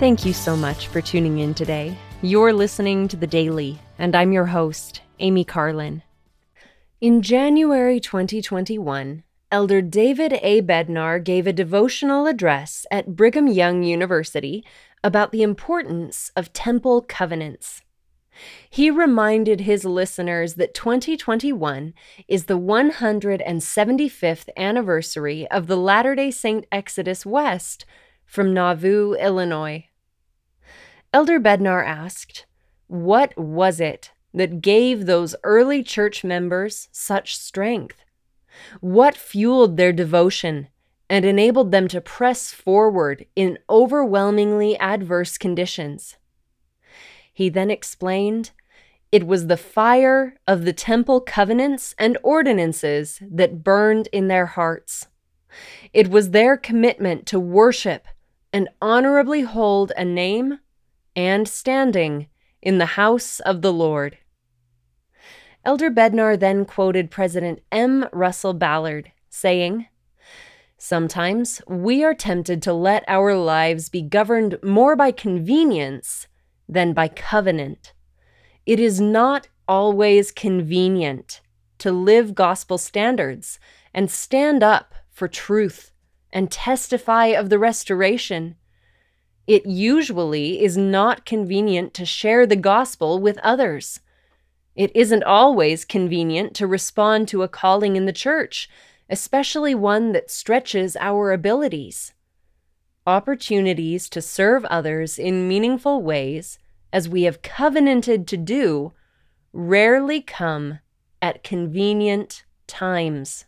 Thank you so much for tuning in today. You're listening to The Daily, and I'm your host, Amy Carlin. In January 2021, Elder David A. Bednar gave a devotional address at Brigham Young University about the importance of temple covenants. He reminded his listeners that 2021 is the 175th anniversary of the Latter day Saint Exodus West from Nauvoo, Illinois. Elder Bednar asked, What was it that gave those early church members such strength? What fueled their devotion and enabled them to press forward in overwhelmingly adverse conditions? He then explained it was the fire of the temple covenants and ordinances that burned in their hearts. It was their commitment to worship and honorably hold a name and standing in the house of the Lord. Elder Bednar then quoted President M. Russell Ballard, saying, Sometimes we are tempted to let our lives be governed more by convenience than by covenant. It is not always convenient to live gospel standards and stand up for truth and testify of the restoration it usually is not convenient to share the gospel with others. It isn't always convenient to respond to a calling in the church, especially one that stretches our abilities. Opportunities to serve others in meaningful ways, as we have covenanted to do, rarely come at convenient times.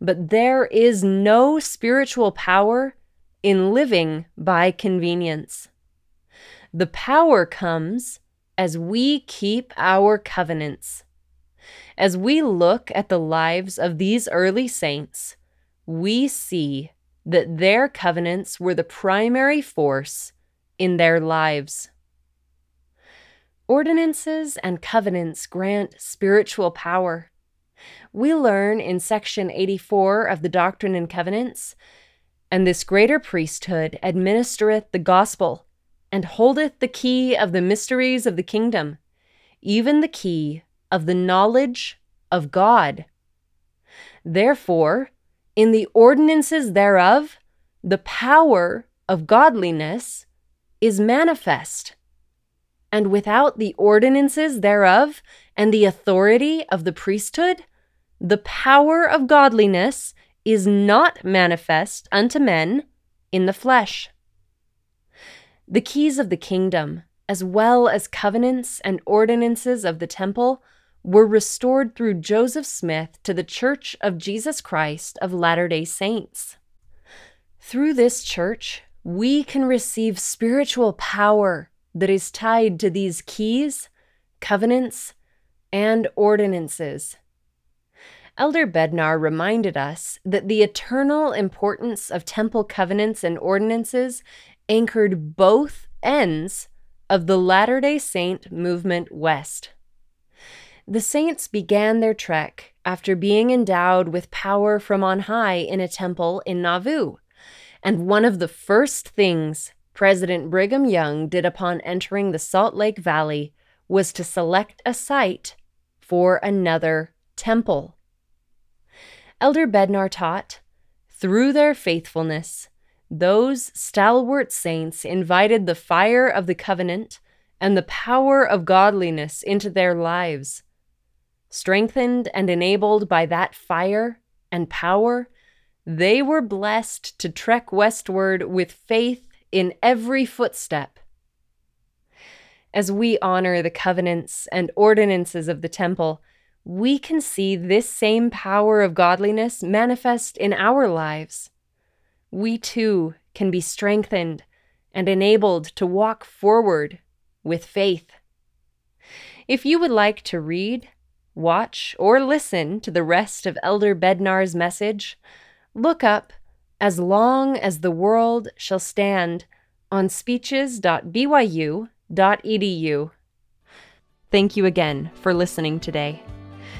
But there is no spiritual power in living by convenience. The power comes as we keep our covenants. As we look at the lives of these early saints, we see that their covenants were the primary force in their lives. Ordinances and covenants grant spiritual power. We learn in section 84 of the Doctrine and Covenants and this greater priesthood administereth the gospel, and holdeth the key of the mysteries of the kingdom, even the key of the knowledge of God. Therefore, in the ordinances thereof, the power of godliness is manifest. And without the ordinances thereof and the authority of the priesthood, the power of godliness is not manifest unto men in the flesh. The keys of the kingdom, as well as covenants and ordinances of the temple, were restored through Joseph Smith to the Church of Jesus Christ of Latter day Saints. Through this church, we can receive spiritual power that is tied to these keys, covenants, and ordinances. Elder Bednar reminded us that the eternal importance of temple covenants and ordinances anchored both ends of the Latter day Saint movement west. The saints began their trek after being endowed with power from on high in a temple in Nauvoo, and one of the first things President Brigham Young did upon entering the Salt Lake Valley was to select a site for another temple. Elder Bednar taught, through their faithfulness, those stalwart saints invited the fire of the covenant and the power of godliness into their lives. Strengthened and enabled by that fire and power, they were blessed to trek westward with faith in every footstep. As we honor the covenants and ordinances of the temple, we can see this same power of godliness manifest in our lives. We too can be strengthened and enabled to walk forward with faith. If you would like to read, watch, or listen to the rest of Elder Bednar's message, look up As Long as the World Shall Stand on speeches.byu.edu. Thank you again for listening today.